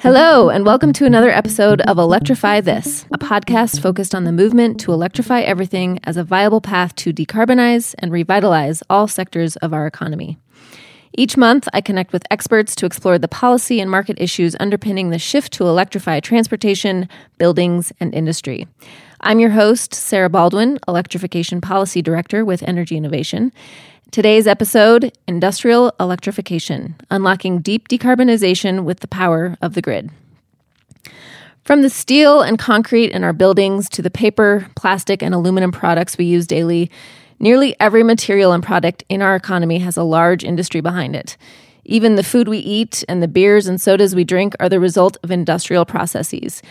Hello, and welcome to another episode of Electrify This, a podcast focused on the movement to electrify everything as a viable path to decarbonize and revitalize all sectors of our economy. Each month, I connect with experts to explore the policy and market issues underpinning the shift to electrify transportation, buildings, and industry. I'm your host, Sarah Baldwin, Electrification Policy Director with Energy Innovation. Today's episode Industrial Electrification Unlocking Deep Decarbonization with the Power of the Grid. From the steel and concrete in our buildings to the paper, plastic, and aluminum products we use daily, nearly every material and product in our economy has a large industry behind it. Even the food we eat and the beers and sodas we drink are the result of industrial processes.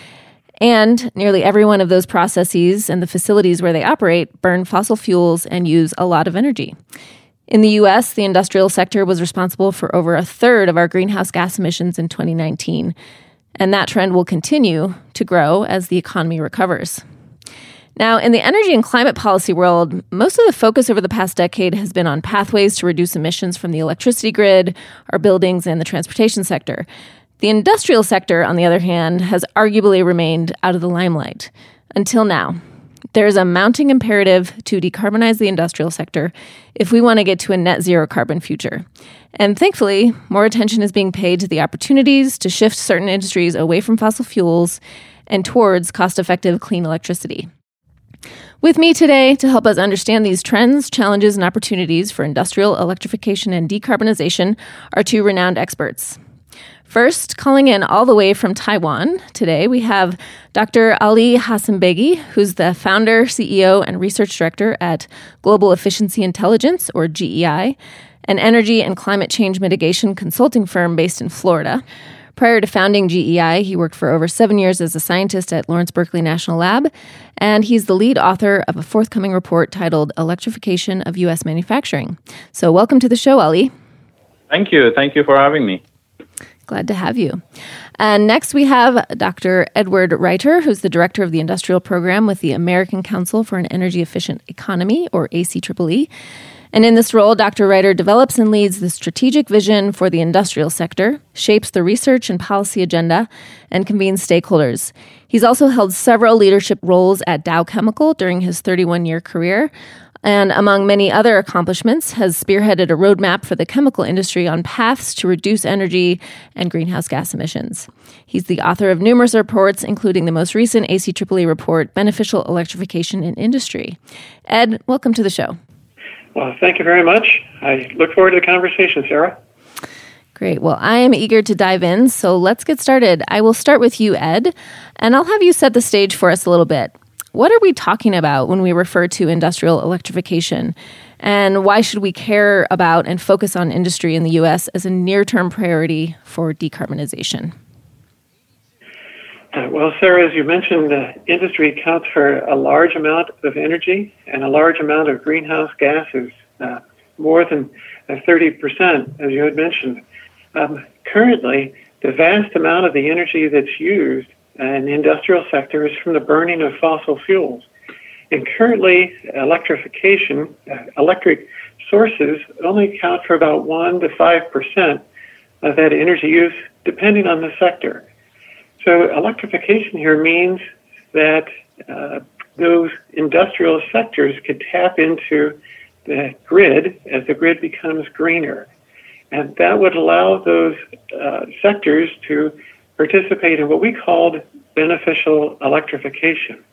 And nearly every one of those processes and the facilities where they operate burn fossil fuels and use a lot of energy. In the US, the industrial sector was responsible for over a third of our greenhouse gas emissions in 2019, and that trend will continue to grow as the economy recovers. Now, in the energy and climate policy world, most of the focus over the past decade has been on pathways to reduce emissions from the electricity grid, our buildings, and the transportation sector. The industrial sector, on the other hand, has arguably remained out of the limelight until now. There is a mounting imperative to decarbonize the industrial sector if we want to get to a net zero carbon future. And thankfully, more attention is being paid to the opportunities to shift certain industries away from fossil fuels and towards cost effective clean electricity. With me today to help us understand these trends, challenges, and opportunities for industrial electrification and decarbonization are two renowned experts. First, calling in all the way from Taiwan today, we have Dr. Ali Hasanbeigi, who's the founder, CEO, and research director at Global Efficiency Intelligence, or GEI, an energy and climate change mitigation consulting firm based in Florida. Prior to founding GEI, he worked for over seven years as a scientist at Lawrence Berkeley National Lab, and he's the lead author of a forthcoming report titled Electrification of U.S. Manufacturing. So, welcome to the show, Ali. Thank you. Thank you for having me. Glad to have you. And next, we have Dr. Edward Rightor, who's the director of the industrial program with the American Council for an Energy Efficient Economy, or ACEEE. And in this role, Dr. Rightor develops and leads the strategic vision for the industrial sector, shapes the research and policy agenda, and convenes stakeholders. He's also held several leadership roles at Dow Chemical during his 31 year career, and among many other accomplishments, has spearheaded a roadmap for the chemical industry on paths to reduce energy and greenhouse gas emissions. He's the author of numerous reports, including the most recent ACEEE report, Beneficial Electrification in Industry. Ed, welcome to the show. Well, thank you very much. I look forward to the conversation, Sarah. Great. Well, I am eager to dive in, so let's get started. I will start with you, Ed, and I'll have you set the stage for us a little bit. What are we talking about when we refer to industrial electrification? And why should we care about and focus on industry in the US as a near term priority for decarbonization? Uh, well, Sarah, as you mentioned, industry accounts for a large amount of energy and a large amount of greenhouse gases, uh, more than 30%, as you had mentioned. Um, currently, the vast amount of the energy that's used and industrial sector is from the burning of fossil fuels. And currently, electrification, uh, electric sources only account for about 1 to 5% of that energy use, depending on the sector. So, electrification here means that uh, those industrial sectors could tap into the grid as the grid becomes greener. And that would allow those uh, sectors to participate in what we called beneficial electrification.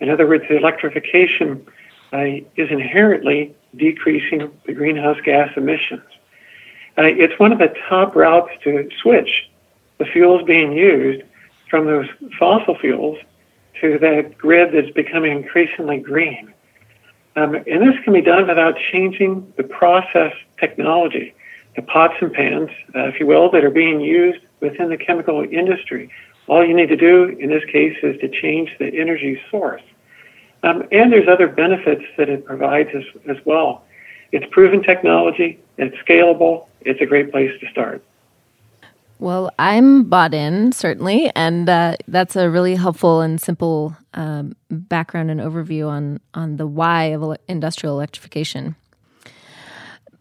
In other words, the electrification uh, is inherently decreasing the greenhouse gas emissions. Uh, it's one of the top routes to switch the fuels being used from those fossil fuels to the grid that's becoming increasingly green. Um, and this can be done without changing the process technology, the pots and pans, uh, if you will, that are being used within the chemical industry. All you need to do in this case is to change the energy source. Um, and there's other benefits that it provides as, as well. It's proven technology, it's scalable, it's a great place to start. Well, I'm bought in, certainly, and uh, that's a really helpful and simple um, background and overview on, on the why of industrial electrification.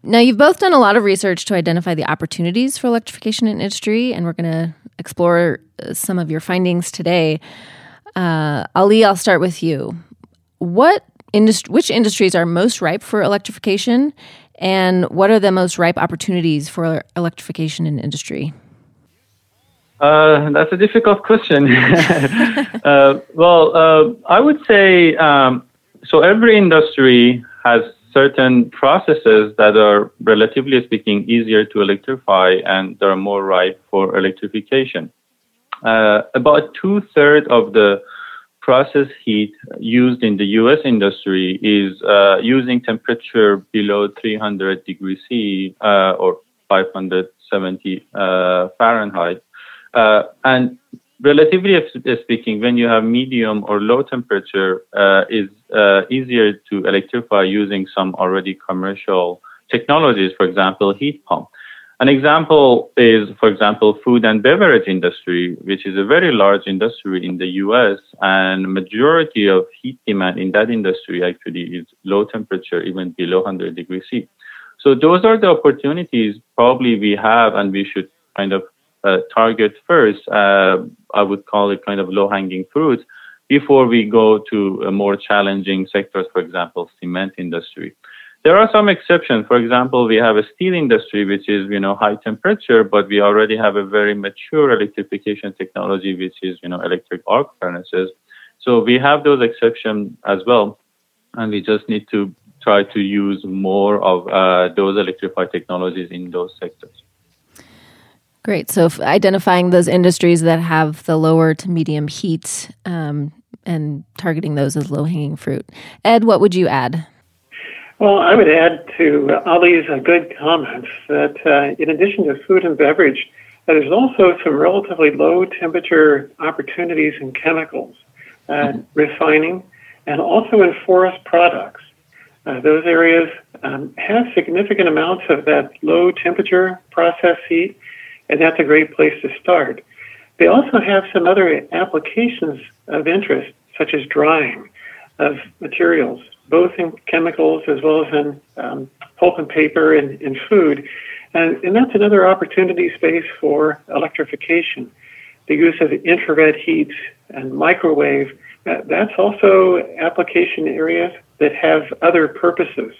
Now, you've both done a lot of research to identify the opportunities for electrification in industry, and we're going to explore uh, some of your findings today. Uh, Ali, I'll start with you. What industri- which industries are most ripe for electrification, and what are the most ripe opportunities for electrification in industry? Uh, that's a difficult question. uh, well, uh, I would say um, so. Every industry has certain processes that are, relatively speaking, easier to electrify and they are more ripe for electrification. Uh, about two thirds of the process heat used in the U.S. industry is uh, using temperature below 300 degrees C uh, or 570 Fahrenheit. Uh, and relatively speaking, when you have medium or low temperature, uh, is uh, easier to electrify using some already commercial technologies, for example, heat pump. An example is, for example, food and beverage industry, which is a very large industry in the U.S. and majority of heat demand in that industry actually is low temperature, even below 100 degrees C. So those are the opportunities probably we have and we should kind of uh, target first. Uh, I would call it kind of low hanging fruit before we go to more challenging sectors, for example, cement industry. There are some exceptions. For example, we have a steel industry, which is, you know, high temperature, but we already have a very mature electrification technology, which is, you know, electric arc furnaces. So we have those exceptions as well. And we just need to try to use more of uh, those electrified technologies in those sectors. Great. So identifying those industries that have the lower to medium heat um, and targeting those as low hanging fruit. Ed, what would you add? Well, I would add to Ali's uh, good comments that uh, in addition to food and beverage, uh, there's also some relatively low temperature opportunities in chemicals, uh, mm-hmm. refining, and also in forest products. Uh, those areas um, have significant amounts of that low temperature process heat and that's a great place to start. They also have some other applications of interest, such as drying of materials, both in chemicals as well as in um, pulp and paper and, in food. And, and that's another opportunity space for electrification. The use of infrared heat and microwave, that's also application areas that have other purposes.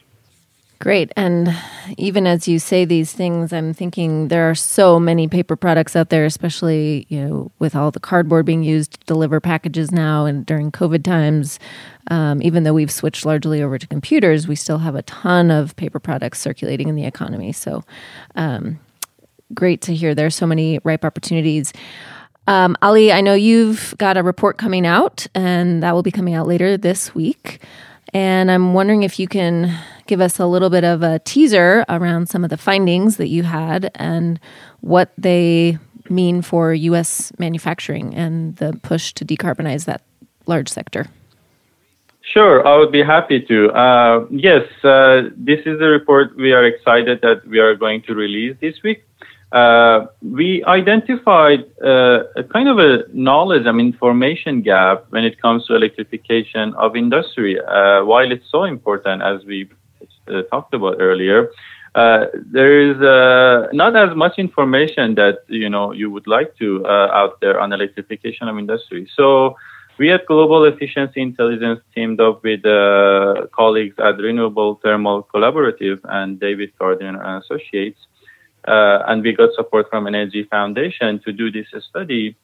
Great. And even as you say these things, I'm thinking there are so many paper products out there, especially, you know, with all the cardboard being used to deliver packages now and during COVID times. Um, even though we've switched largely over to computers, we still have a ton of paper products circulating in the economy. So, um, great to hear there's so many ripe opportunities. Um, Ali, I know you've got a report coming out, and that will be coming out later this week. And I'm wondering if you can give us a little bit of a teaser around some of the findings that you had and what they mean for U.S. manufacturing and the push to decarbonize that large sector. Sure, I would be happy to. Uh, yes, uh, this is a report we are excited that we are going to release this week. Uh, we identified uh, a kind of a knowledge and information gap when it comes to electrification of industry. Uh, while it's so important, as we uh, talked about earlier, uh, there is not as much information that you know you would like to out there on electrification of industry. So. We at Global Efficiency Intelligence teamed up with colleagues at Renewable Thermal Collaborative and David Gardiner and Associates uh, and we got support from Energy Foundation to do this study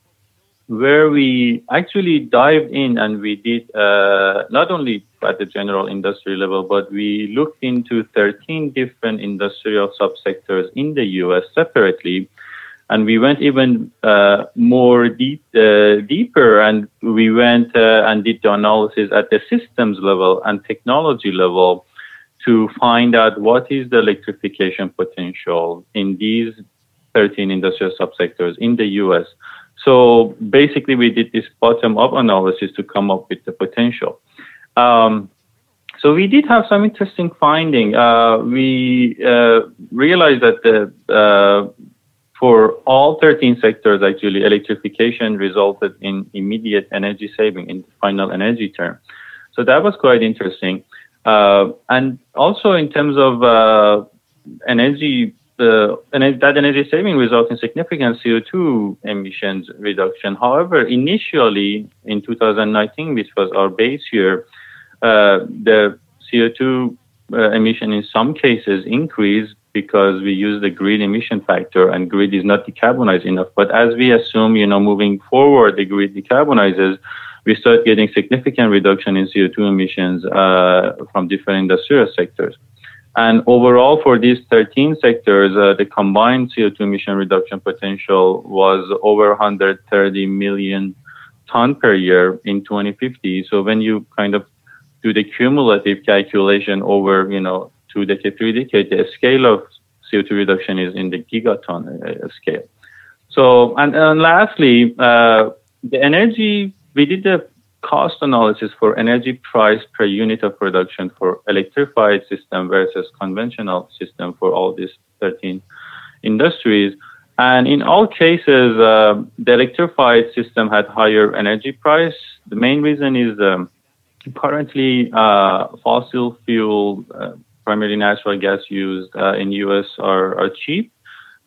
where we actually dived in and we did uh, not only at the general industry level, but we looked into 13 different industrial subsectors in the US separately. And we went even uh, more deep, uh, deeper, and we went uh, and did the analysis at the systems level and technology level to find out what is the electrification potential in these 13 industrial subsectors in the US. So basically, we did this bottom up analysis to come up with the potential. Um, so we did have some interesting finding. Uh, we uh, realized that the uh, for all 13 sectors, actually, electrification resulted in immediate energy saving in final energy term. So that was quite interesting. Uh, and also in terms of uh, energy, uh, that energy saving results in significant CO2 emissions reduction. However, initially in 2019, which was our base year, uh, the CO2 uh, emission in some cases increased because we use the grid emission factor and grid is not decarbonized enough. But as we assume, you know, moving forward, the grid decarbonizes, we start getting significant reduction in CO2 emissions uh, from different industrial sectors. And overall, for these 13 sectors, uh, the combined CO2 emission reduction potential was over 130 million ton per year in 2050. So when you kind of do the cumulative calculation over, you know, two decades, three decades, the scale of CO2 reduction is in the gigaton uh, scale. So, and, and lastly, uh, the energy, we did the cost analysis for energy price per unit of production for electrified system versus conventional system for all these 13 industries. And in all cases, uh, the electrified system had higher energy price. The main reason is um, currently uh, fossil fuel, uh, primarily natural gas used uh, in US are, are cheap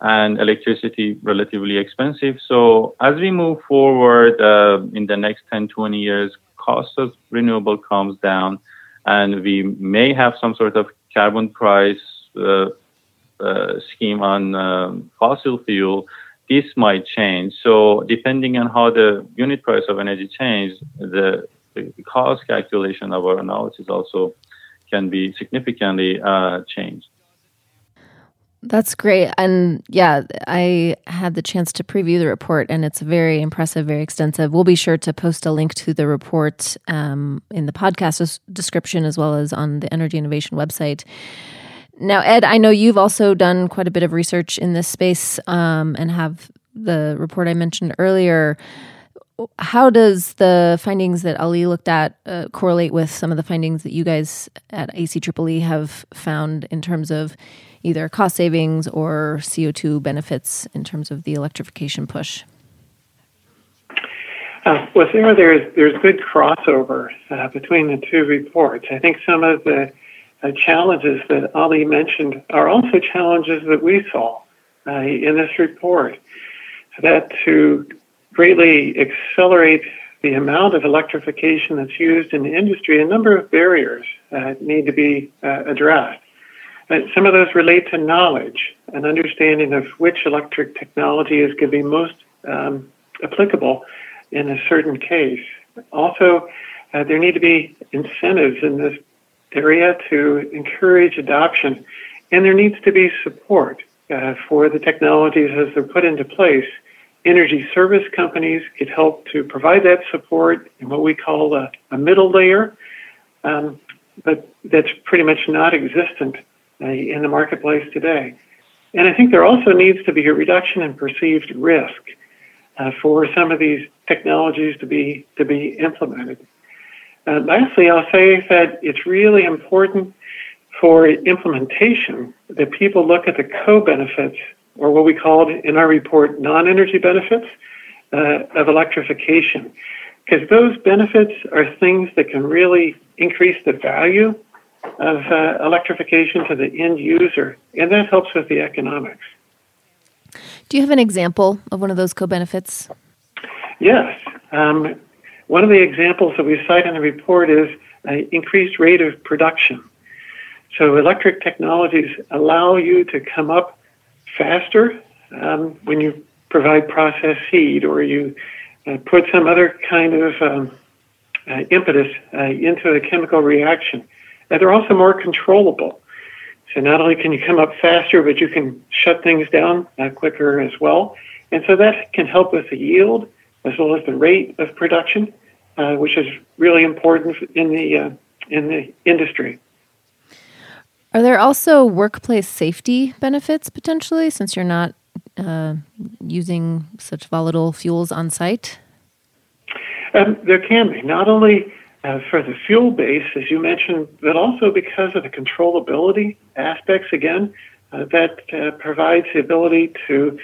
and electricity relatively expensive. So as we move forward uh, in the next 10, 20 years, cost of renewable comes down and we may have some sort of carbon price uh, uh, scheme on um, fossil fuel. This might change. So depending on how the unit price of energy changes, the, the cost calculation of our analysis also can be significantly uh, changed. That's great. And yeah, I had the chance to preview the report, and it's very impressive, very extensive. We'll be sure to post a link to the report um, in the podcast description as well as on the Energy Innovation website. Now, Ed, I know you've also done quite a bit of research in this space um, and have the report I mentioned earlier. How does the findings that Ali looked at uh, correlate with some of the findings that you guys at ACEEE have found in terms of either cost savings or CO2 benefits in terms of the electrification push? Uh, well, Sarah, there's there's good crossover uh, between the two reports. I think some of the uh, challenges that Ali mentioned are also challenges that we saw uh, in this report. That to greatly accelerate the amount of electrification that's used in the industry, a number of barriers uh, need to be uh, addressed. Some of those relate to knowledge, an understanding of which electric technology is going to be most um, applicable in a certain case. Also, uh, there need to be incentives in this area to encourage adoption, and there needs to be support uh, for the technologies as they're put into place. Energy service companies could help to provide that support in what we call a, a middle layer, um, but that's pretty much not existent uh, in the marketplace today. And I think there also needs to be a reduction in perceived risk uh, for some of these technologies to be to be implemented. Uh, lastly, I'll say that it's really important for implementation that people look at the co-benefits, or what we called in our report non-energy benefits uh, of electrification, because those benefits are things that can really increase the value of uh, electrification to the end user, and that helps with the economics. Do you have an example of one of those co benefits? Yes. Um, one of the examples that we cite in the report is an increased rate of production. So, electric technologies allow you to come up faster um, when you provide processed heat or you uh, put some other kind of um, uh, impetus uh, into a chemical reaction. And they're also more controllable. So not only can you come up faster, but you can shut things down uh, quicker as well. And so that can help with the yield as well as the rate of production, uh, which is really important in the uh, in the industry. Are there also workplace safety benefits potentially, since you're not uh, using such volatile fuels on site? Um, there can be. Not only uh, for the fuel base, as you mentioned, but also because of the controllability aspects, again, uh, that uh, provides the ability to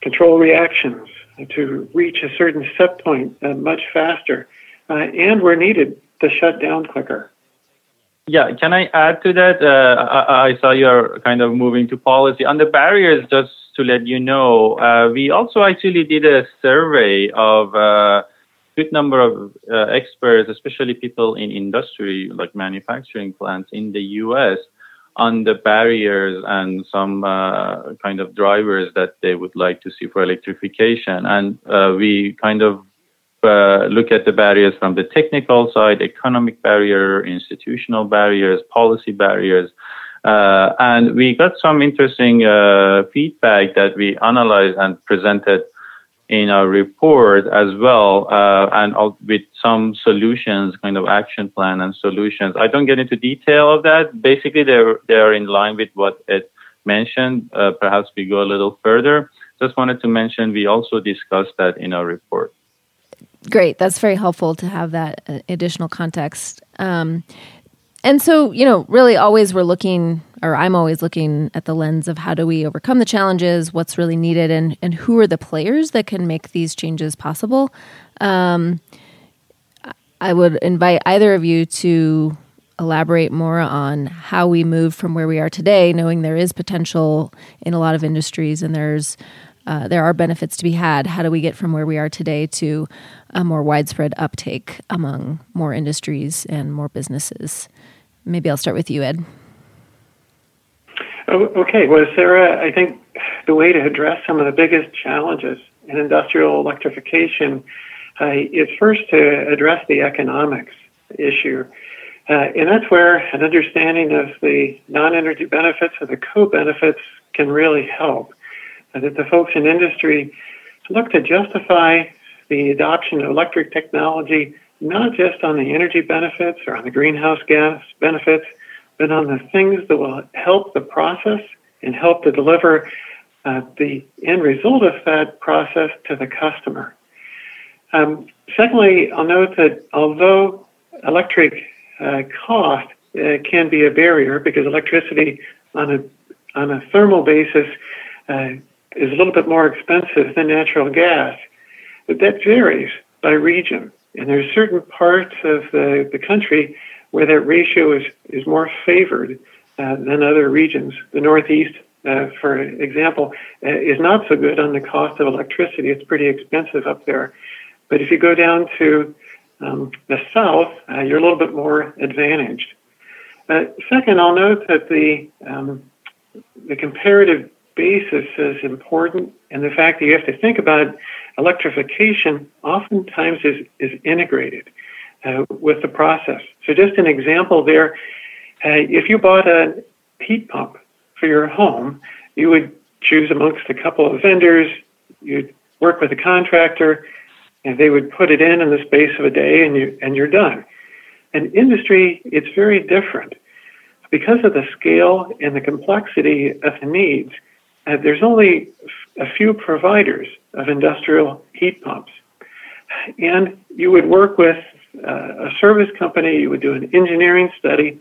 control reactions, to reach a certain set point uh, much faster, uh, and where needed, to shut down quicker. Yeah, can I add to that? Uh, I, I, saw you're kind of moving to policy. On the barriers, just to let you know, uh, we also actually did a survey of a uh, good number of uh, experts, especially people in industry, like manufacturing plants in the US, on the barriers and some uh, kind of drivers that they would like to see for electrification. And uh, we kind of uh, look at the barriers from the technical side, economic barrier, institutional barriers, policy barriers. Uh, and we got some interesting uh, feedback that we analyzed and presented in our report as well, uh, and with some solutions, kind of action plan and solutions. I don't get into detail of that. Basically, they're they're in line with what it mentioned. Uh, perhaps we go a little further. Just wanted to mention we also discussed that in our report. Great, that's very helpful to have that uh, additional context. Um, and so, you know, really always we're looking, or I'm always looking at the lens of how do we overcome the challenges, what's really needed, and, and who are the players that can make these changes possible. Um, I would invite either of you to elaborate more on how we move from where we are today, knowing there is potential in a lot of industries and there's uh, there are benefits to be had. How do we get from where we are today to a more widespread uptake among more industries and more businesses? Maybe I'll start with you, Ed. Oh, okay. Well, Sarah, I think the way to address some of the biggest challenges in industrial electrification uh, is first to address the economics issue. Uh, and that's where an understanding of the non energy benefits or the co benefits can really help that the folks in industry look to justify the adoption of electric technology not just on the energy benefits or on the greenhouse gas benefits, but on the things that will help the process and help to deliver uh, the end result of that process to the customer. Um, secondly, I'll note that although electric uh, cost uh, can be a barrier because electricity on a on a thermal basis uh, is a little bit more expensive than natural gas. But that varies by region. And there are certain parts of the, the country where that ratio is, is more favored uh, than other regions. The Northeast, uh, for example, uh, is not so good on the cost of electricity. It's pretty expensive up there. But if you go down to um, the South, uh, you're a little bit more advantaged. Uh, second, I'll note that the um, the comparative basis is important, and the fact that you have to think about electrification oftentimes is, is integrated uh, with the process. So, just an example there uh, if you bought a heat pump for your home, you would choose amongst a couple of vendors, you'd work with a contractor, and they would put it in in the space of a day, and, you, and you're done. In industry, it's very different. Because of the scale and the complexity of the needs, uh, there's only a few providers of industrial heat pumps. And you would work with uh, a service company, you would do an engineering study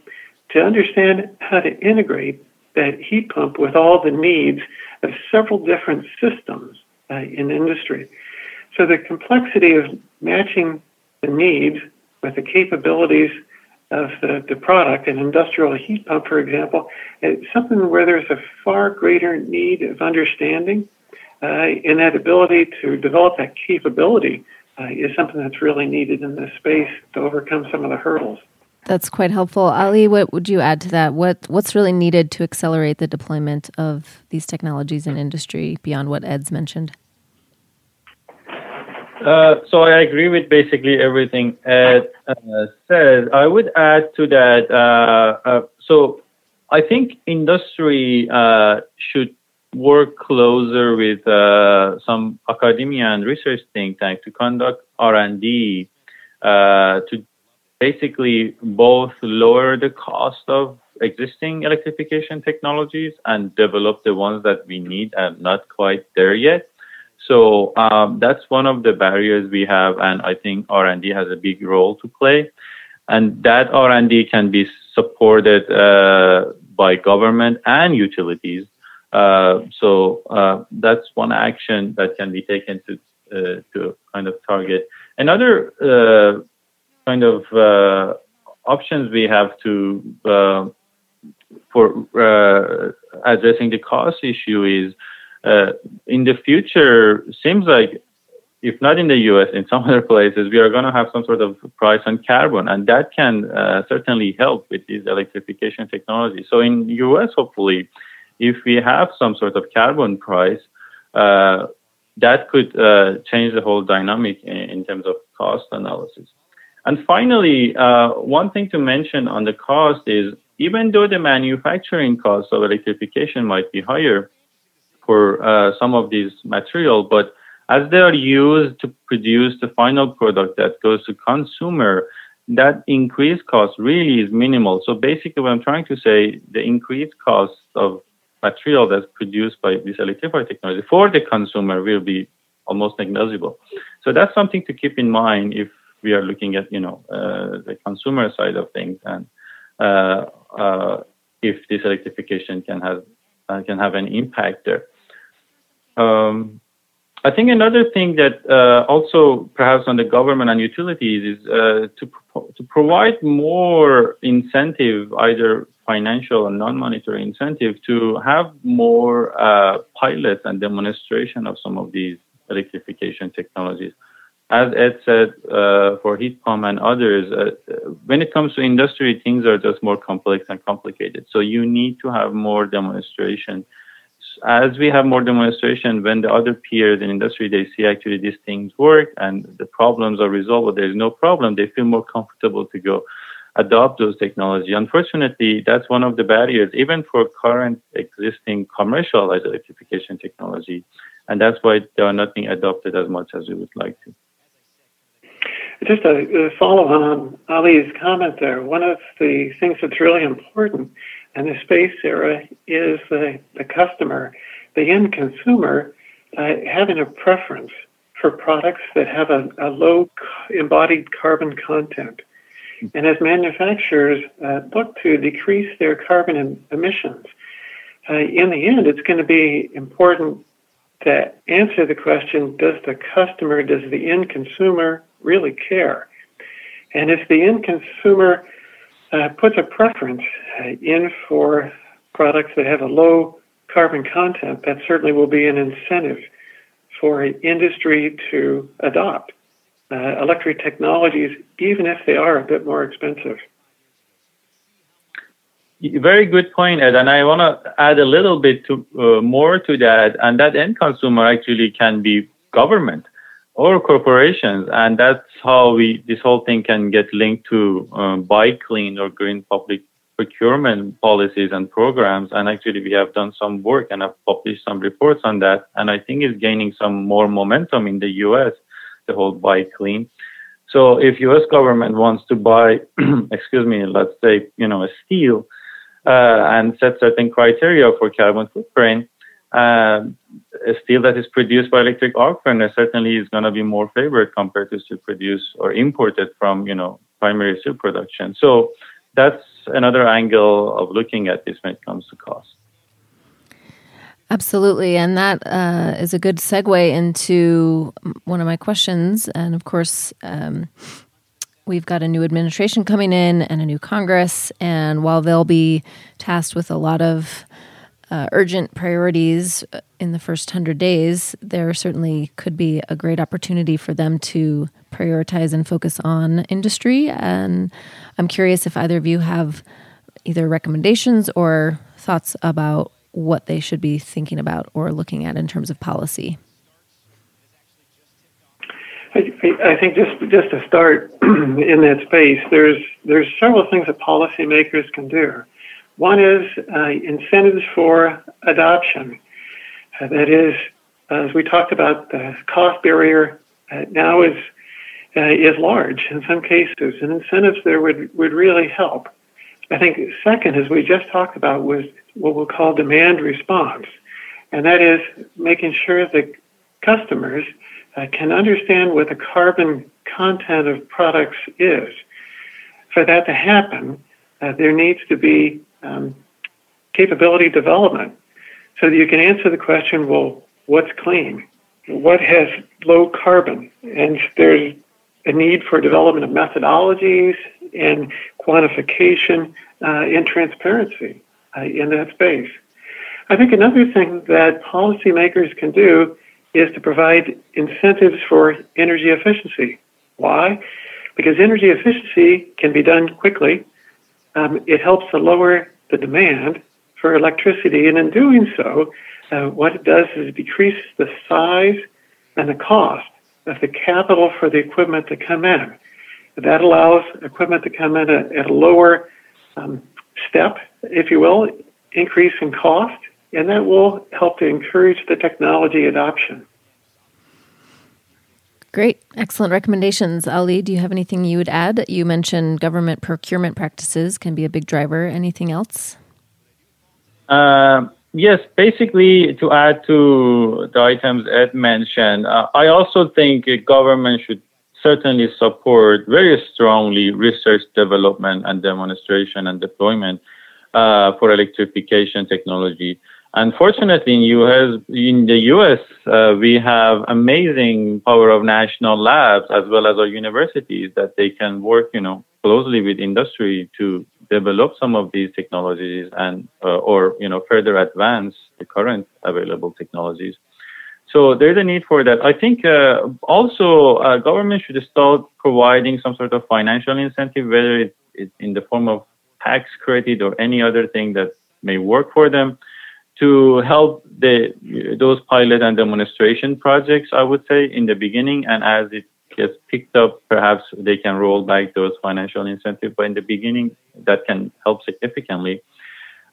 to understand how to integrate that heat pump with all the needs of several different systems uh, in industry. So the complexity of matching the needs with the capabilities of the, the product, an industrial heat pump, for example, it's something where there's a far greater need of understanding, uh, and that ability to develop that capability uh, is something that's really needed in this space to overcome some of the hurdles. That's quite helpful. Ali, what would you add to that? What what's really needed to accelerate the deployment of these technologies in industry beyond what Ed's mentioned? Uh, so I agree with basically everything Ed uh, says. I would add to that. Uh, uh so I think industry uh, should work closer with some academia and research think tank to conduct R&D to basically both lower the cost of existing electrification technologies and develop the ones that we need and not quite there yet so um, that's one of the barriers we have, and I think R&D has a big role to play. And that R&D can be supported uh, by government and utilities Uh, so uh, that's one action that can be taken to uh, to kind of target. Another uh, kind of uh, options we have to for addressing the cost issue is in the future seems like if not in the US, in some other places, we are going to have some sort of price on carbon, and that can uh, certainly help with these electrification technology. So in the US, hopefully, if we have some sort of carbon price, uh, that could uh, change the whole dynamic in, in, terms of cost analysis. And finally, uh, one thing to mention on the cost is even though the manufacturing cost of electrification might be higher for uh, some of these material, but as they are used to produce the final product that goes to consumer, that increased cost really is minimal. So basically, what I'm trying to say, the increased cost of material that's produced by this electrified technology for the consumer will be almost negligible. So that's something to keep in mind if we are looking at, you know, uh, the consumer side of things and uh, uh, if this electrification can have uh, can have an impact there. Um, I think another thing that uh, also perhaps on the government and utilities is uh, to pro- to provide more incentive, either financial or non-monetary incentive, to have more uh, pilots and demonstration of some of these electrification technologies. As Ed said, uh, for heat pump and others, uh, when it comes to industry, things are just more complex and complicated. So you need to have more demonstration as we have more demonstration, when the other peers in industry they see actually these things work and the problems are resolved, or there is no problem, they feel more comfortable to go adopt those technology. Unfortunately, that's one of the barriers, even for current existing commercialized electrification technology, and that's why they are not being adopted as much as we would like to. Just a, follow on Ali's comment there. One of the things that's really important in the space era is the, the customer, the end consumer, uh, having a preference for products that have a, a low embodied carbon content. And as manufacturers uh, look to decrease their carbon emissions, uh, in the end, it's going to be important to answer the question does the customer, does the end consumer really care? And if the end consumer uh, puts a preference uh, in for products that have a low carbon content, that certainly will be an incentive for industry to adopt uh, electric technologies, even if they are a bit more expensive. Very good point, Ed. And I want to add a little bit to, uh, more to that. And that end consumer actually can be government or corporations, and that's how we this whole thing can get linked to um, buy clean or green public procurement policies and programs. And actually, we have done some work and have published some reports on that. And I think it's gaining some more momentum in the U.S. The whole buy clean. So if U.S. government wants to buy, excuse me, let's say you know a steel, uh, and set certain criteria for carbon footprint, uh, steel that is produced by electric arc furnace certainly is going to be more favored compared to steel produced or imported from, you know, primary steel production. So that's another angle of looking at this when it comes to cost. Absolutely. And that uh, is a good segue into one of my questions. And of course, um, we've got a new administration coming in and a new Congress. And while they'll be tasked with a lot of uh, urgent priorities in the first 100 days, there certainly could be a great opportunity for them to prioritize and focus on industry. And I'm curious if either of you have either recommendations or thoughts about what they should be thinking about or looking at in terms of policy. I, I think just just to start in that space, there's there's several things that policymakers can do. One is uh, incentives for adoption. Uh, that is, as we talked about, the cost barrier uh, now is uh, is large in some cases, and incentives there would, would really help. I think second, as we just talked about, was what we'll call demand response, and that is making sure that customers uh, can understand what the carbon content of products is. For that to happen, uh, there needs to be um, capability development so that you can answer the question, well, what's clean? What has low carbon? And there's a need for development of methodologies and quantification uh, and transparency uh, in that space. I think another thing that policymakers can do is to provide incentives for energy efficiency. Why? Because energy efficiency can be done quickly. Um, it helps to lower the demand for electricity, and in doing so, uh, what it does is decrease the size and the cost of the capital for the equipment to come in. That allows equipment to come in at, at a lower um, step, if you will, increase in cost, and that will help to encourage the technology adoption. Great. Excellent recommendations. Ali, do you have anything you would add? You mentioned government procurement practices can be a big driver. Anything else? Uh, yes, basically, to add to the items Ed mentioned, uh, I also think government should certainly support very strongly research, development, and demonstration and deployment uh, for electrification technology. Unfortunately, in US, in the US, uh, we have amazing power of national labs as well as our universities that they can work, you know, closely with industry to develop some of these technologies and uh, or you know further advance the current available technologies. So there's a need for that. I think uh, also uh, government should start providing some sort of financial incentive, whether it's in the form of tax credit or any other thing that may work for them to help the those pilot and demonstration projects, I would say, in the beginning, and as it gets picked up, perhaps they can roll back those financial incentives. But in the beginning, that can help significantly.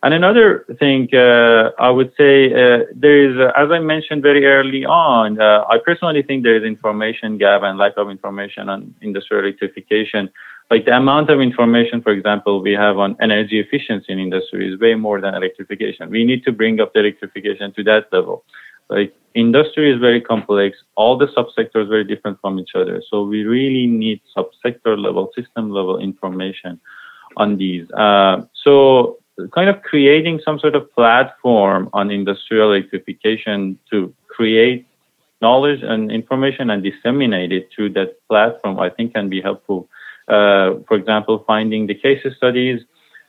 And another thing uh, I would say, uh, there is, uh, as I mentioned very early on, uh, I personally think there is information gap and lack of information on industrial electrification like the amount of information, for example, we have on energy efficiency in industry is way more than electrification. We need to bring up the electrification to that level. Like industry is very complex. All the subsectors very different from each other. So we really need subsector level, system level information on these. Uh, so kind of creating some sort of platform on industrial electrification to create knowledge and information and disseminate it through that platform, I think can be helpful for example, finding the case studies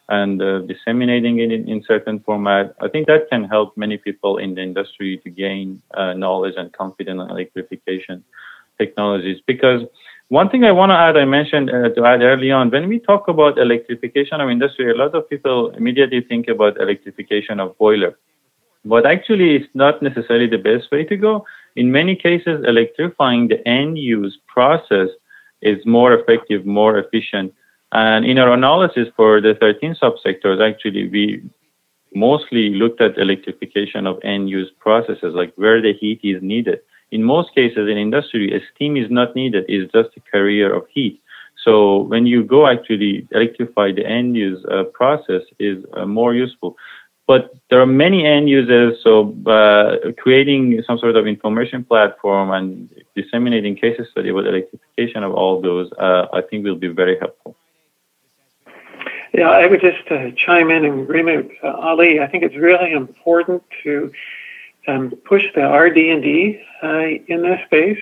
and uh, disseminating it in, in, certain format. I think that can help many people in the industry to gain uh, knowledge and confidence in electrification technologies. Because one thing I want to add, I mentioned uh, to add early on, when we talk about electrification of industry, a lot of people immediately think about electrification of boiler. But actually, it's not necessarily the best way to go. In many cases, electrifying the end use process is more effective, more efficient. And in our analysis for the 13 subsectors, actually, we mostly looked at electrification of end use processes, like where the heat is needed. In most cases in industry, steam is not needed, it's just a carrier of heat. So when you go actually electrify the end use uh, process is uh, more useful. But there are many end users, so uh, creating some sort of information platform and disseminating case study with electrification of all those, uh, I think will be very helpful. Yeah, I would just uh, chime in in agreement with uh, Ali. I think it's really important to um, push the RD&D uh, in this space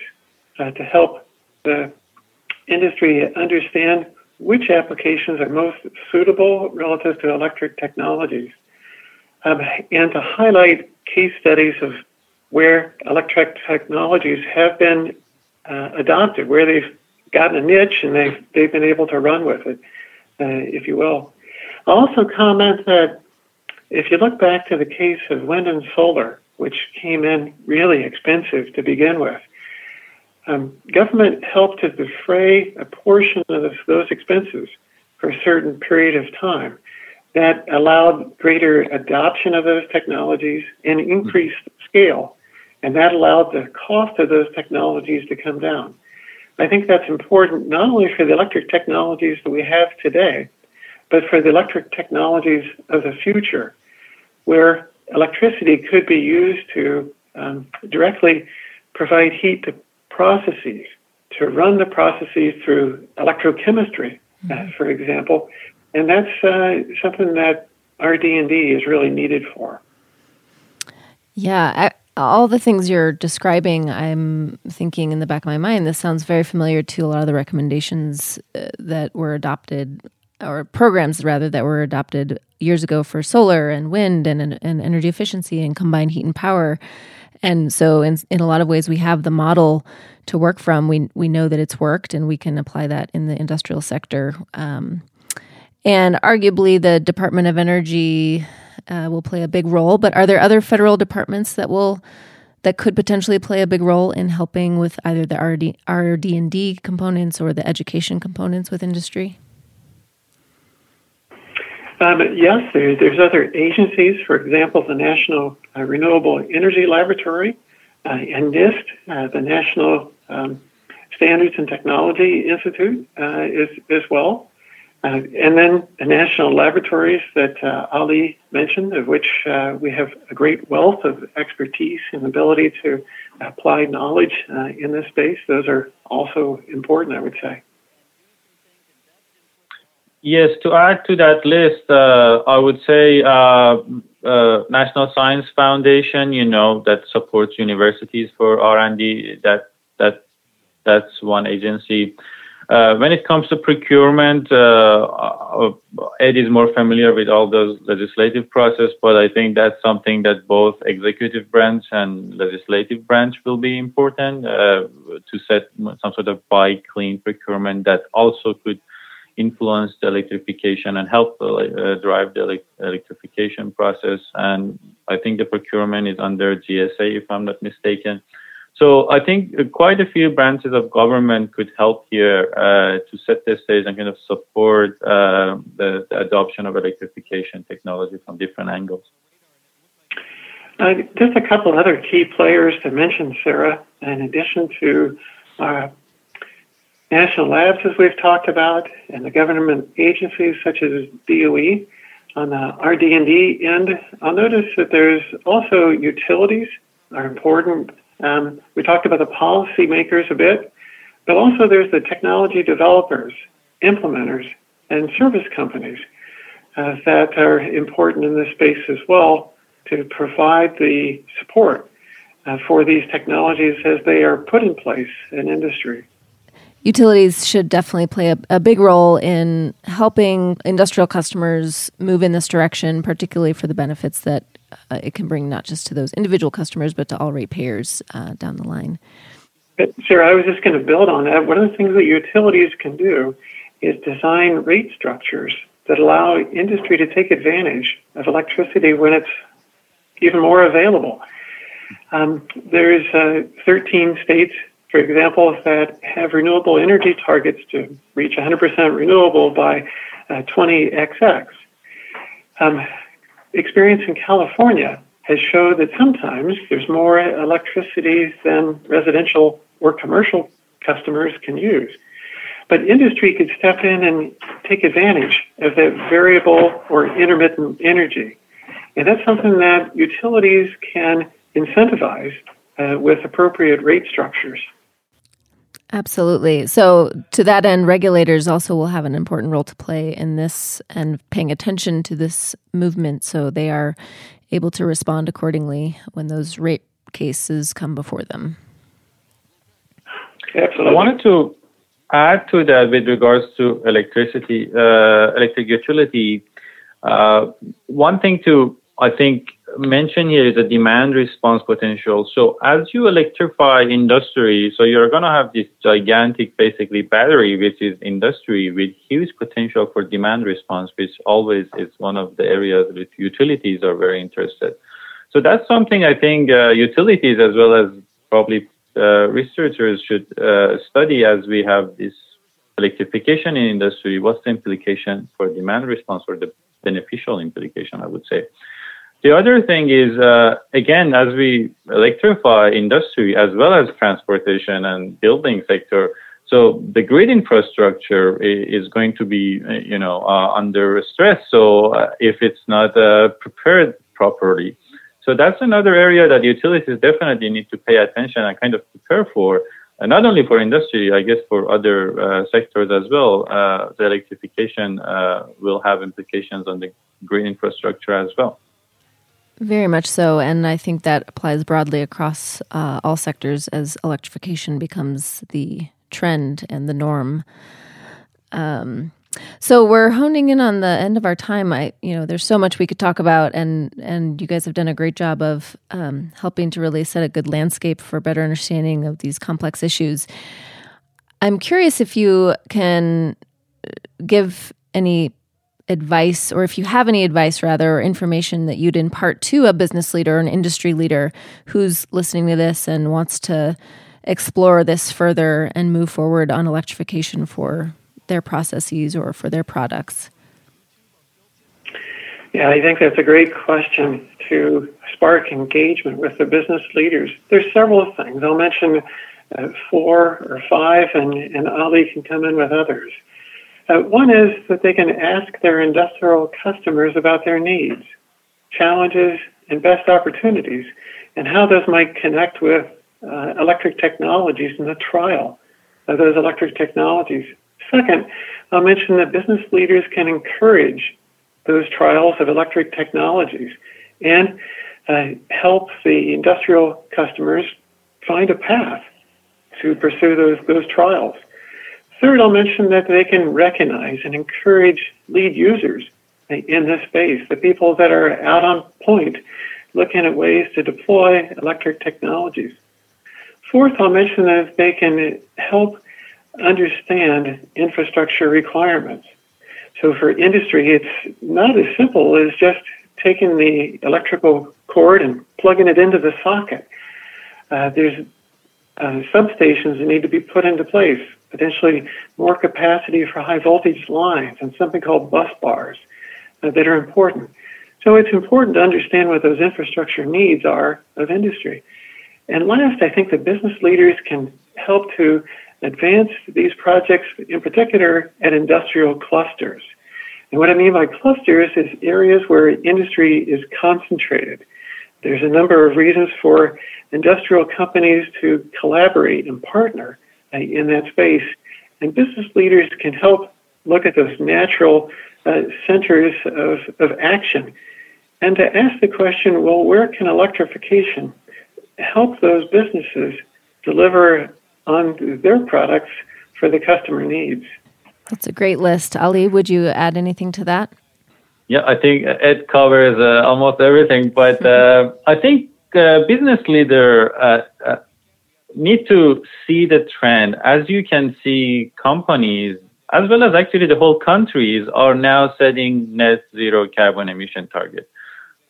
uh, to help the industry understand which applications are most suitable relative to electric technologies um, and to highlight case studies of where electric technologies have been uh, adopted, where they've gotten a niche and they've, they've been able to run with it, uh, if you will. I'll also comment that if you look back to the case of wind and solar, which came in really expensive to begin with, um, government helped to defray a portion of those expenses for a certain period of time that allowed greater adoption of those technologies and increased scale. And that allowed the cost of those technologies to come down. I think that's important not only for the electric technologies that we have today, but for the electric technologies of the future, where electricity could be used to um, directly provide heat to processes, to run the processes through electrochemistry, uh, mm-hmm. for example, and that's uh, something that RD&D is really needed for. Yeah, I, all the things you're describing, I'm thinking in the back of my mind, this sounds very familiar to a lot of the recommendations uh, that were adopted, or programs rather, that were adopted years ago for solar and wind and, and energy efficiency and combined heat and power. And so, in, in a lot of ways, we have the model to work from. We, we know that it's worked and we can apply that in the industrial sector. Um, and arguably, the Department of Energy uh, will play a big role. But are there other federal departments that will that could potentially play a big role in helping with either the RD, RD&D components or the education components with industry? Um, yes, there, there's other agencies. For example, the National uh, Renewable Energy Laboratory uh, and NIST, uh, the National um, Standards and Technology Institute, uh, is as well. Uh, and then the national laboratories that uh, Ali mentioned, of which uh, we have a great wealth of expertise and ability to apply knowledge uh, in this space, those are also important, I would say. Yes, to add to that list, uh, I would say uh, National Science Foundation, you know, that supports universities for R&D. That that that's one agency. Uh, when it comes to procurement, uh, uh, Ed is more familiar with all the legislative process, but I think that's something that both executive branch and legislative branch will be important uh, to set some sort of buy clean procurement that also could influence the electrification and help uh, drive the electrification process. And I think the procurement is under GSA, if I'm not mistaken. So I think quite a few branches of government could help here uh, to set the stage and kind of support uh, the, the, adoption of electrification technology from different angles. Uh, just a couple other key players to mention, Sarah, in addition to uh, national labs, as we've talked about, and the government agencies such as DOE. On the RD&D end, I'll notice that there's also utilities are important um, we talked about the policymakers a bit, but also there's the technology developers, implementers, and service companies uh, that are important in this space as well to provide the support uh, for these technologies as they are put in place in industry. Utilities should definitely play a, a big role in helping industrial customers move in this direction, particularly for the benefits that uh, it can bring not just to those individual customers, but to all ratepayers uh, down the line. Sarah, I was just going to build on that. One of the things that utilities can do is design rate structures that allow industry to take advantage of electricity when it's even more available. Um, there's uh, 13 states, for example, that have renewable energy targets to reach 100% renewable by uh, 20XX. Um, experience in California has showed that sometimes there's more electricity than residential or commercial customers can use. But industry could step in and take advantage of that variable or intermittent energy. And that's something that utilities can incentivize uh, with appropriate rate structures. Absolutely. So, to that end, regulators also will have an important role to play in this and paying attention to this movement so they are able to respond accordingly when those rate cases come before them. Absolutely. I wanted to add to that with regards to electricity, uh, electric utility. Uh, one thing to, I think, mention here is a demand response potential. So as you electrify industry, so you're going to have this gigantic, basically battery, which is industry with huge potential for demand response, which always is one of the areas that utilities are very interested. So that's something I think uh, utilities as well as probably uh, researchers should uh, study as we have this electrification in industry. What's the implication for demand response or the beneficial implication, I would say. The other thing is, uh, again, as we electrify industry as well as transportation and building sector, so the grid infrastructure is going to be, uh, you know, uh, under stress. So uh, if it's not uh, prepared properly, so that's another area that utilities definitely need to pay attention and kind of prepare for. And not only for industry, I guess for other uh, sectors as well. the electrification will have implications on the grid infrastructure as well. Very much so. And I think that applies broadly across uh, all sectors as electrification becomes the trend and the norm. Um, so we're honing in on the end of our time. I, you know, there's so much we could talk about, and and you guys have done a great job of um, helping to really set a good landscape for better understanding of these complex issues. I'm curious if you can give any advice, or if you have any advice, rather, or information that you'd impart to a business leader or an industry leader who's listening to this and wants to explore this further and move forward on electrification for their processes or for their products? Yeah, I think that's a great question to spark engagement with the business leaders. There's several things. I'll mention uh, four or five, and, and Ali can come in with others. Uh, one is that they can ask their industrial customers about their needs, challenges, and best opportunities, and how those might connect with uh, electric technologies in the trial of those electric technologies. Second, I'll mention that business leaders can encourage those trials of electric technologies and uh, help the industrial customers find a path to pursue those, those trials. Third, I'll mention that they can recognize and encourage lead users in this space, the people that are out on point looking at ways to deploy electric technologies. Fourth, I'll mention that they can help understand infrastructure requirements. So for industry, it's not as simple as just taking the electrical cord and plugging it into the socket. Uh, there's uh, substations that need to be put into place potentially more capacity for high voltage lines and something called bus bars uh, that are important. So it's important to understand what those infrastructure needs are of industry. And last, I think the business leaders can help to advance these projects, in particular at industrial clusters. And what I mean by clusters is areas where industry is concentrated. There's a number of reasons for industrial companies to collaborate and partner in that space. And business leaders can help look at those natural uh, centers of, of action and to ask the question well, where can electrification help those businesses deliver on their products for the customer needs? That's a great list. Ali, would you add anything to that? Yeah, I think it covers uh, almost everything, but uh, I think uh, business leader uh, uh, need to see the trend. As you can see, companies, as well as actually the whole countries, are now setting net zero carbon emission target.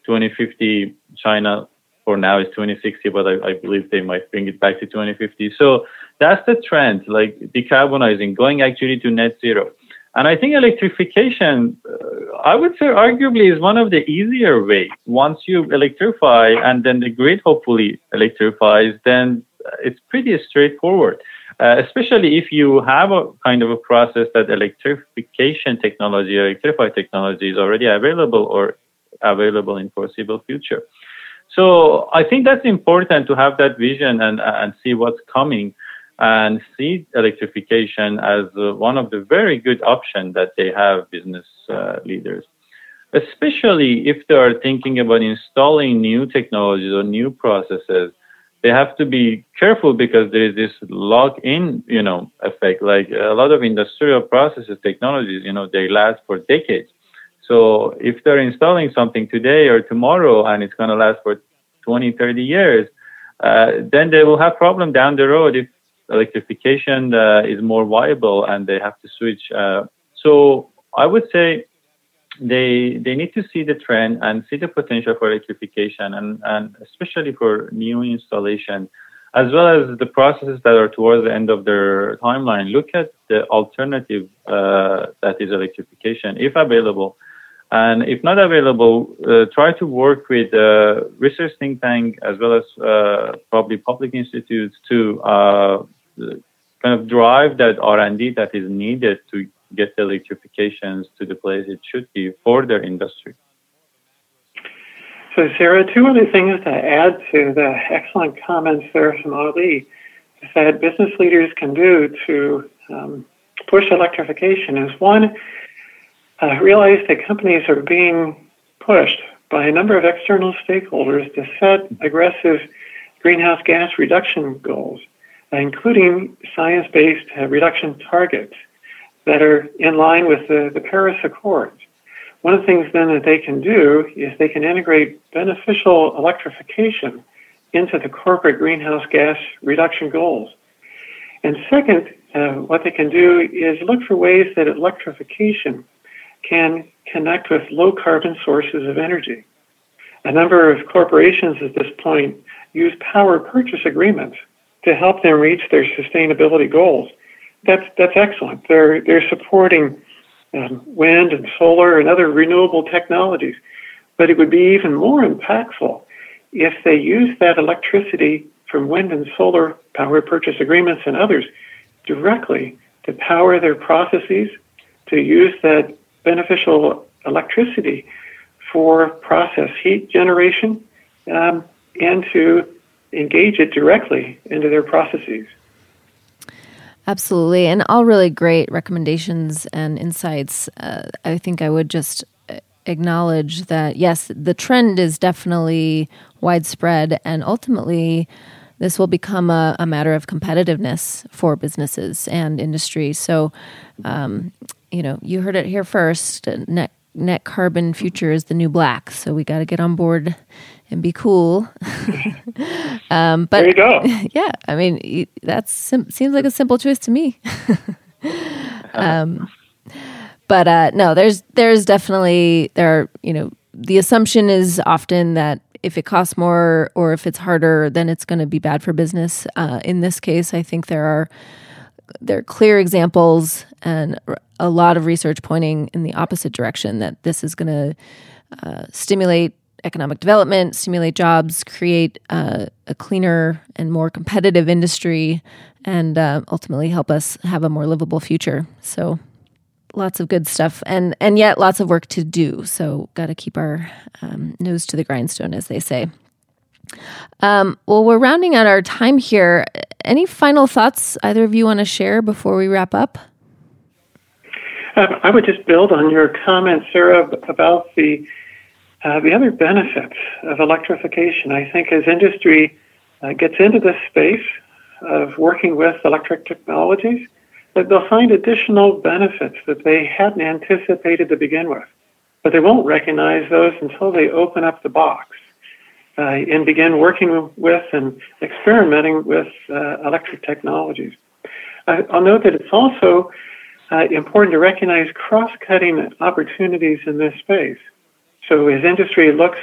2050, China for now is 2060, but I, I, believe they might bring it back to 2050. So that's the trend, like decarbonizing, going actually to net zero. And I think electrification, uh, I would say arguably is one of the easier ways. Once you electrify and then the grid hopefully electrifies, then it's pretty straightforward, uh, especially if you have a kind of a process that electrification technology or electrified technology is already available or available in foreseeable future. So I think that's important to have that vision and, and see what's coming and see electrification as uh, one of the very good options that they have business uh, leaders especially if they are thinking about installing new technologies or new processes they have to be careful because there is this lock-in, you know, effect. Like a lot of industrial processes, technologies, you know, they last for decades. So if they're installing something today or tomorrow and it's going to last for 20, 30 years, uh, then they will have problem down the road if electrification uh, is more viable and they have to switch. Uh, so I would say they they need to see the trend and see the potential for electrification and, and especially for new installation as well as the processes that are towards the end of their timeline. Look at the alternative uh, that is electrification if available. And if not available uh, try to work with uh, research think tank as well as uh, probably public institutes to uh, kind of drive that r&d that is needed to get electrifications to the place it should be for their industry. So, Sarah, two other things to add to the excellent comments there from Ali that business leaders can do to um, push electrification is one, uh, realize that companies are being pushed by a number of external stakeholders to set aggressive greenhouse gas reduction goals, including science based uh, reduction targets that are in line with the, the Paris Accords. One of the things then that they can do is they can integrate beneficial electrification into the corporate greenhouse gas reduction goals. And second, uh, what they can do is look for ways that electrification can connect with low carbon sources of energy. A number of corporations at this point use power purchase agreements to help them reach their sustainability goals. That's, that's excellent. They're, they're supporting um, wind and solar and other renewable technologies. But it would be even more impactful if they use that electricity from wind and solar power purchase agreements and others directly to power their processes, to use that beneficial electricity for process heat generation, um, and to engage it directly into their processes. Absolutely. And all really great recommendations and insights. Uh, I think I would just uh, acknowledge that, yes, the trend is definitely widespread, and ultimately, this will become a, a matter of competitiveness for businesses and industry. So, um, you know, you heard it here first. Net, net carbon future is the new black. So we got to get on board and be cool. um, but there you go. Yeah, I mean that sim- seems like a simple choice to me. um, but uh, no, there's there's definitely there are you know the assumption is often that if it costs more or if it's harder, then it's going to be bad for business. Uh, in this case, I think there are there are clear examples and a lot of research pointing in the opposite direction that this is going to uh, stimulate economic development, stimulate jobs, create uh, a cleaner and more competitive industry, and uh, ultimately help us have a more livable future. So, lots of good stuff, and and yet lots of work to do. So, got to keep our um, nose to the grindstone, as they say. Um, well, we're rounding out our time here. Any final thoughts either of you want to share before we wrap up? Um, I would just build on your comment, Sarah, about the uh, the other benefits of electrification, I think, as industry uh, gets into this space of working with electric technologies, that they'll find additional benefits that they hadn't anticipated to begin with. But they won't recognize those until they open up the box uh, and begin working with and experimenting with uh, electric technologies. I'll note that it's also uh, important to recognize cross cutting opportunities in this space. So as industry looks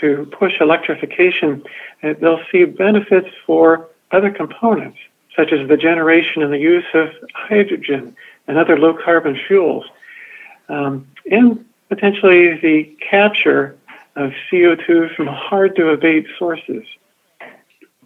to push electrification, uh, they'll see benefits for other components, such as the generation and the use of hydrogen and other low carbon fuels, um, and potentially the capture of CO2 from hard to abate sources.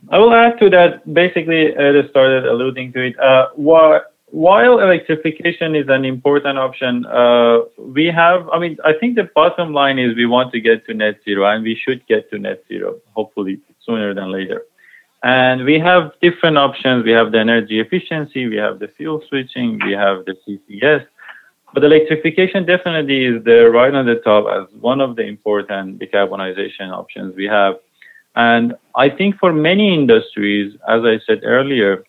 I will add to that. Basically, Ed started alluding to it. Uh, what while electrification is an important option, uh, we have, I mean, I think the bottom line is we want to get to net zero and we should get to net zero, hopefully sooner than later. And we have different options. We have the energy efficiency, we have the fuel switching, we have the CCS. But electrification definitely is there right on the top as one of the important decarbonization options we have. And I think for many industries, as I said earlier,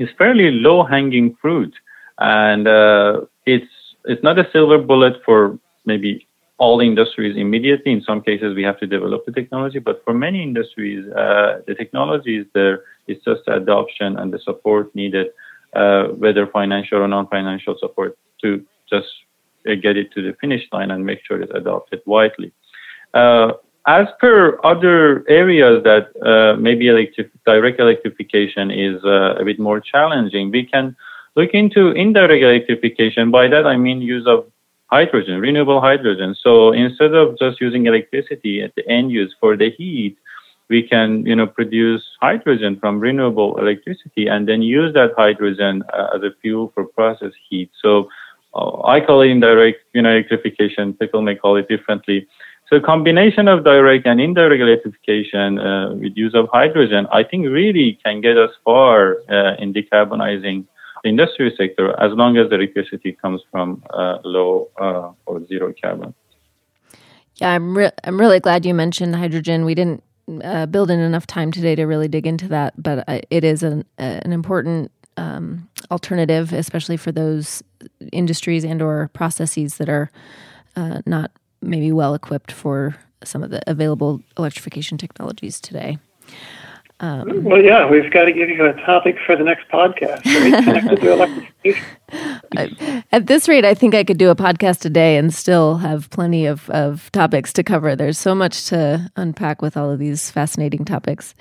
is fairly low hanging fruit, and uh, it's it's not a silver bullet for maybe all industries immediately. In some cases, we have to develop the technology, but for many industries, uh, the technology is there. It's just the adoption and the support needed, uh, whether financial or non-financial support, to just uh, get it to the finish line and make sure it's adopted widely. As per other areas that uh, maybe direct electrification is uh, a bit more challenging, we can look into indirect electrification. By that, I mean use of hydrogen, renewable hydrogen. So instead of just using electricity at the end use for the heat, we can, you know, produce hydrogen from renewable electricity and then use that hydrogen uh, as a fuel for process heat. So uh, I call it indirect, you know, electrification. People may call it differently. So combination of direct and indirect electrification uh, with use of hydrogen, I think really can get us far uh, in decarbonizing the industrial sector as long as the electricity comes from uh, low uh, or zero carbon. Yeah, I'm re- I'm really glad you mentioned hydrogen. We didn't uh, build in enough time today to really dig into that, but uh, it is an an important um, alternative, especially for those industries and or processes that are uh, not maybe well equipped for some of the available electrification technologies today. Um, well, yeah, we've got to give you a topic for the next podcast. Connected to electrification. At this rate, I think I could do a podcast a day and still have plenty of, of topics to cover. There's so much to unpack with all of these fascinating topics.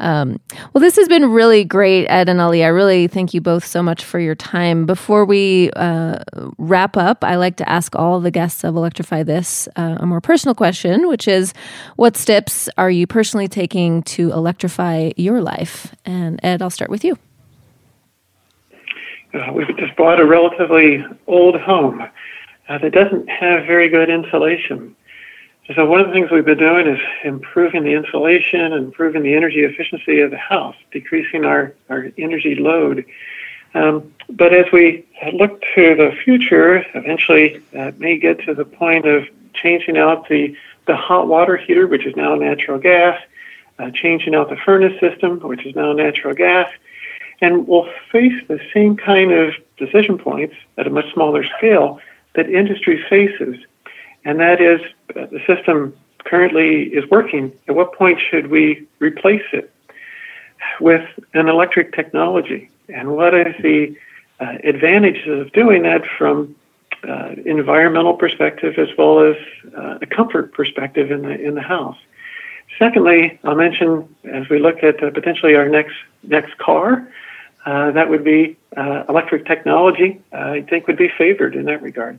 Um, well, this has been really great, Ed and Ali. I really thank you both so much for your time. Before we uh, wrap up, I like to ask all the guests of Electrify This uh, a more personal question, which is what steps are you personally taking to electrify your life? And Ed, I'll start with you. Uh, we've just bought a relatively old home uh, that doesn't have very good insulation. So one of the things we've been doing is improving the insulation improving the energy efficiency of the house, decreasing our, our energy load. Um, but as we look to the future, eventually uh, may get to the point of changing out the, the hot water heater, which is now natural gas, uh, changing out the furnace system, which is now natural gas, and will face the same kind of decision points at a much smaller scale that industry faces. And that is uh, the system currently is working. At what point should we replace it with an electric technology? And what is the uh, advantages of doing that from uh, environmental perspective as well as uh, a comfort perspective in the in the house? Secondly, I'll mention as we look at uh, potentially our next next car, uh, that would be uh, electric technology, uh, I think would be favored in that regard.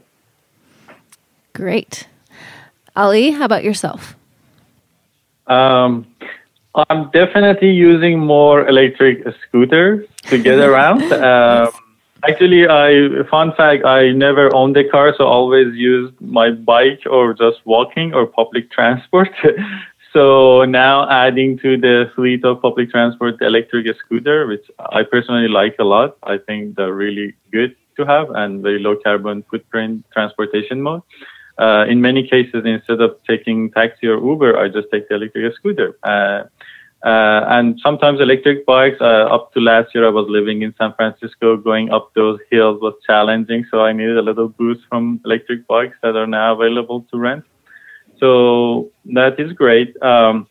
Great. Ali, how about yourself? Um, I'm definitely using more electric scooters to get around. Um, actually, I fun fact, I never owned a car, so always used my bike or just walking or public transport. So now adding to the fleet of public transport the electric scooter, which I personally like a lot. I think they're really good to have and very low carbon footprint transportation mode. Uh, in many cases, instead of taking taxi or Uber, I just take the electric scooter. Uh, uh, and sometimes electric bikes. Uh, up to last year, I was living in San Francisco. Going up those hills was challenging, so I needed a little boost from electric bikes that are now available to rent. So that is great. Um,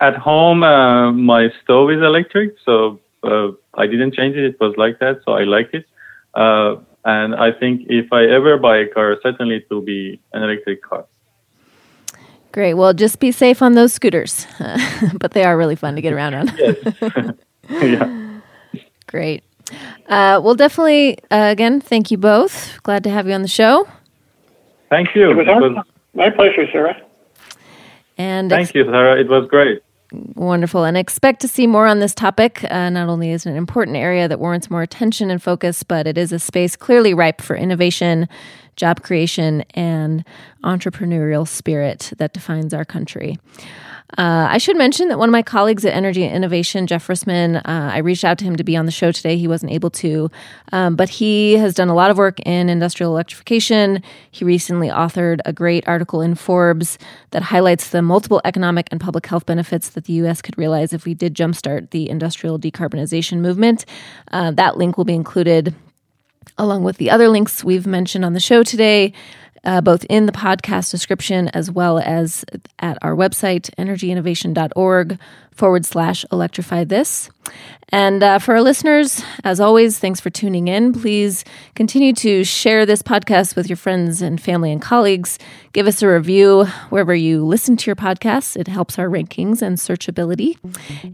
at home, uh, my stove is electric, so uh, I didn't change it. It was like that, so I like it. Uh, and I think if I ever buy a car, certainly it will be an electric car. Great. Well, just be safe on those scooters, but they are really fun to get around on. yes. yeah. Great. Uh, well, definitely, uh, again, thank you both. Glad to have you on the show. Thank you. It was, it was my pleasure, Sarah. And thank ex- you, Sarah. It was great. Wonderful. And expect to see more on this topic. Uh, not only is it an important area that warrants more attention and focus, but it is a space clearly ripe for innovation, job creation, and entrepreneurial spirit that defines our country. Uh, I should mention that one of my colleagues at Energy Innovation, Jeff Rissman, uh, I reached out to him to be on the show today. He wasn't able to, um, but he has done a lot of work in industrial electrification. He recently authored a great article in Forbes that highlights the multiple economic and public health benefits that the U.S. could realize if we did jumpstart the industrial decarbonization movement. Uh, that link will be included along with the other links we've mentioned on the show today uh, both in the podcast description as well as at our website, energyinnovation.org forward slash electrify this. And uh, for our listeners, as always, thanks for tuning in. Please continue to share this podcast with your friends and family and colleagues. Give us a review wherever you listen to your podcasts. It helps our rankings and searchability.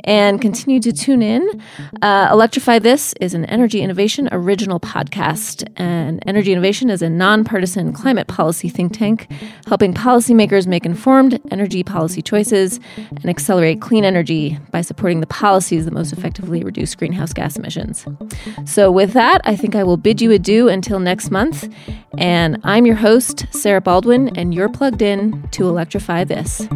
And continue to tune in. Uh, Electrify This is an Energy Innovation original podcast. And Energy Innovation is a nonpartisan climate policy think tank helping policymakers make informed energy policy choices and accelerate clean energy by supporting the policies that most effectively reduce greenhouse gas emissions. So, with that, I think I will bid you adieu until next month. And I'm your host, Sarah Baldwin, and you're plugged in to Electrify This.